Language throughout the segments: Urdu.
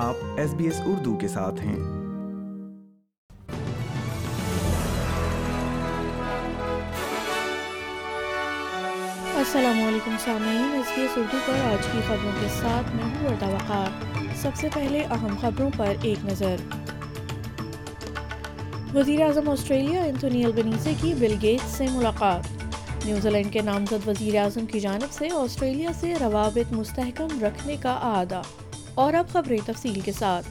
آپ ایس بی ایس اردو کے ساتھ ہیں۔ السلام علیکم سامعین ایس بی ایس اردو پر آج کی خبروں کے ساتھ میں ہوں وردہ وقار۔ سب سے پہلے اہم خبروں پر ایک نظر۔ وزیر اعظم آسٹریلیا انتونی البنیزے کی بل گیٹس سے ملاقات۔ نیوزی لینڈ کے نامزد وزیر اعظم کی جانب سے آسٹریلیا سے روابط مستحکم رکھنے کا اعادہ۔ اور اب خبریں تفصیل کے ساتھ۔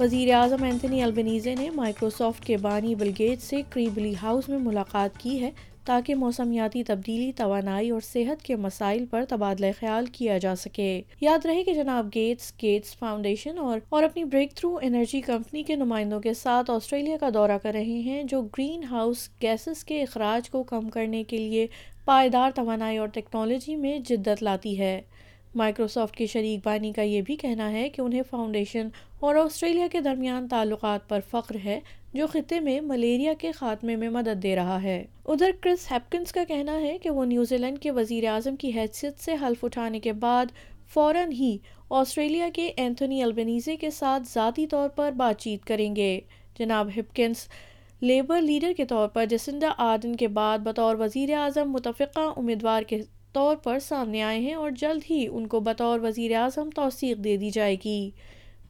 وزیر اعظم اینتھنی البنیزے نے مائکروسافٹ کے بانی بل گیٹ سے کریبلی ہاؤس میں ملاقات کی ہے تاکہ موسمیاتی تبدیلی، توانائی اور صحت کے مسائل پر تبادلہ خیال کیا جا سکے۔ یاد رہے کہ جناب گیٹس گیٹس فاؤنڈیشن اور اور اپنی بریک تھرو انرجی کمپنی کے نمائندوں کے ساتھ آسٹریلیا کا دورہ کر رہے ہیں جو گرین ہاؤس گیسز کے اخراج کو کم کرنے کے لیے پائیدار توانائی اور ٹیکنالوجی میں جدت لاتی ہے۔ مائکروسافٹ کے شریک بانی کا یہ بھی کہنا ہے کہ انہیں فاؤنڈیشن اور آسٹریلیا کے درمیان تعلقات پر فخر ہے، جو خطے میں ملیریا کے خاتمے میں مدد دے رہا ہے۔ ادھر کرس ہیپکنز کا کہنا ہے کہ وہ نیوزی لینڈ کے وزیر اعظم کی حیثیت سے حلف اٹھانے کے بعد فوراً ہی آسٹریلیا کے اینتھونی البنیزے کے ساتھ ذاتی طور پر بات چیت کریں گے۔ جناب ہپکنس لیبر لیڈر کے طور پر جسنڈا آرڈن کے بعد بطور وزیر اعظم متفقہ امیدوار کے طور پر سامنے آئے ہیں اور جلد ہی ان کو بطور وزیر اعظم توثیق دے دی جائے گی۔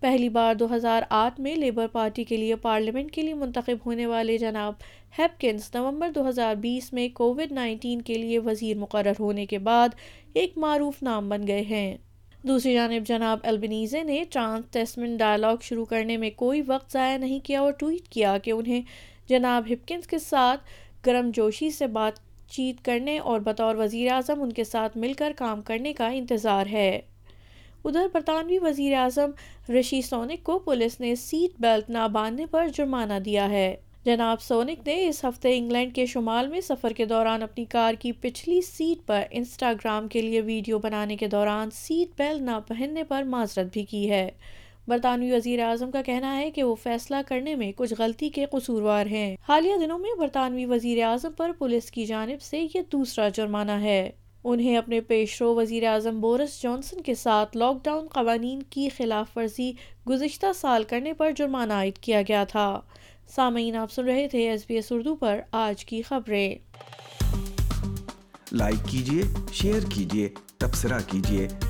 پہلی بار دو ہزار آٹھ میں لیبر پارٹی کے لیے پارلیمنٹ کے لیے منتخب ہونے والے جناب ہیپکنس نومبر دو ہزار بیس میں کووڈ نائنٹین کے لیے وزیر مقرر ہونے کے بعد ایک معروف نام بن گئے ہیں۔ دوسری جانب جناب البنیزے نے ٹرانس ٹیسمنٹ ڈائلاگ شروع کرنے میں کوئی وقت ضائع نہیں کیا اور ٹویٹ کیا کہ انہیں جناب ہپکنس کے ساتھ گرم جوشی سے بات چیت کرنے اور بطور وزیر اعظم ان کے ساتھ مل کر کام کرنے کا انتظار ہے۔ ادھر برطانوی وزیر اعظم رشی سونک کو پولیس نے سیٹ بیلٹ نہ باندھنے پر جرمانہ دیا ہے۔ جناب سونک نے اس ہفتے انگلینڈ کے شمال میں سفر کے دوران اپنی کار کی پچھلی سیٹ پر انسٹاگرام کے لیے ویڈیو بنانے کے دوران سیٹ بیلٹ نہ پہننے پر معذرت بھی کی ہے۔ برطانوی وزیر اعظم کا کہنا ہے کہ وہ فیصلہ کرنے میں کچھ غلطی کے قصوروار ہیں۔ حالیہ دنوں میں برطانوی وزیر اعظم پر پولیس کی جانب سے یہ دوسرا جرمانہ ہے۔ انہیں اپنے پیشرو وزیر اعظم بورس جانسن کے ساتھ لاک ڈاؤن قوانین کی خلاف ورزی گزشتہ سال کرنے پر جرمانہ عائد کیا گیا تھا۔ سامعین، آپ سن رہے تھے ایس بی ایس اردو پر آج کی خبریں۔ لائک کیجیے شیئر کیجیے تبصرہ کیجیے